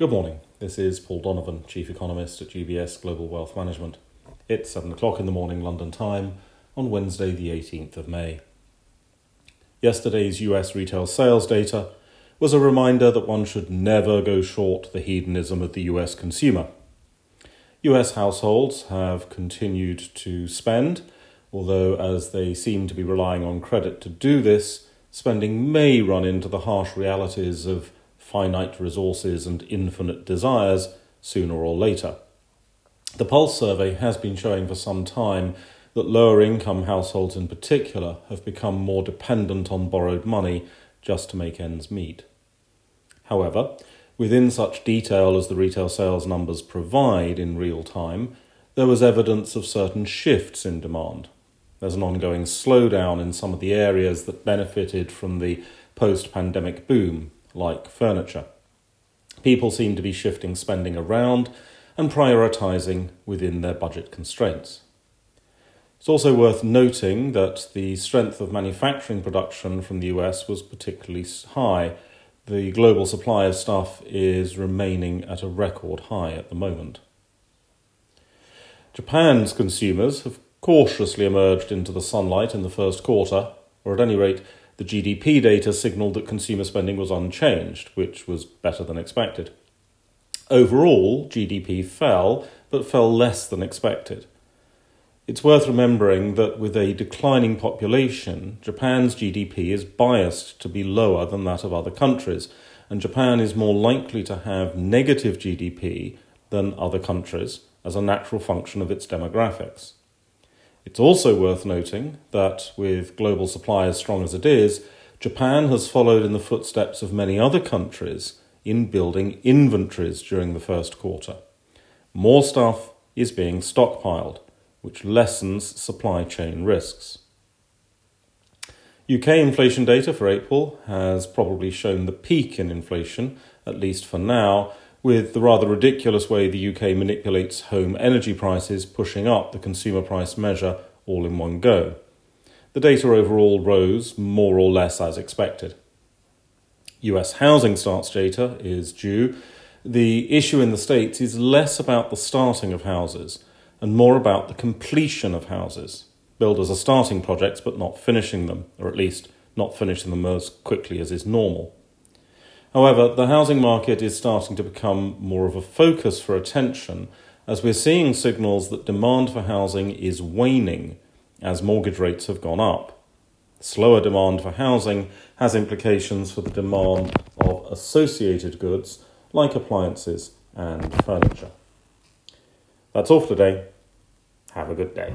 Good morning. This is Paul Donovan, Chief Economist at UBS Global Wealth Management. It's 7 o'clock in the morning London time on Wednesday, the 18th of May. Yesterday's US retail sales data was a reminder that one should never go short the hedonism of the US consumer. US households have continued to spend, although as they seem to be relying on credit to do this, spending may run into the harsh realities of finite resources and infinite desires sooner or later. The Pulse survey has been showing for some time that lower income households in particular have become more dependent on borrowed money just to make ends meet. However, within such detail as the retail sales numbers provide in real time, there was evidence of certain shifts in demand. There's an ongoing slowdown in some of the areas that benefited from the post pandemic boom, like furniture. People seem to be shifting spending around and prioritising within their budget constraints. It's also worth noting that the strength of manufacturing production from the US was particularly high. The global supply of stuff is remaining at a record high at the moment. Japan's consumers have cautiously emerged into the sunlight in the first quarter, or at any rate, the GDP data signalled that consumer spending was unchanged, which was better than expected. Overall, GDP fell, but fell less than expected. It's worth remembering that with a declining population, Japan's GDP is biased to be lower than that of other countries, and Japan is more likely to have negative GDP than other countries as a natural function of its demographics. It's also worth noting that, with global supply as strong as it is, Japan has followed in the footsteps of many other countries in building inventories during the first quarter. More stuff is being stockpiled, which lessens supply chain risks. UK inflation data for April has probably shown the peak in inflation, at least for now, with the rather ridiculous way the UK manipulates home energy prices pushing up the consumer price measure all in one go. The data overall rose more or less as expected. US housing starts data is due. The issue in the States is less about the starting of houses and more about the completion of houses. Builders are starting projects but not finishing them, or at least not finishing them as quickly as is normal. However, the housing market is starting to become more of a focus for attention as we're seeing signals that demand for housing is waning as mortgage rates have gone up. Slower demand for housing has implications for the demand of associated goods like appliances and furniture. That's all for today. Have a good day.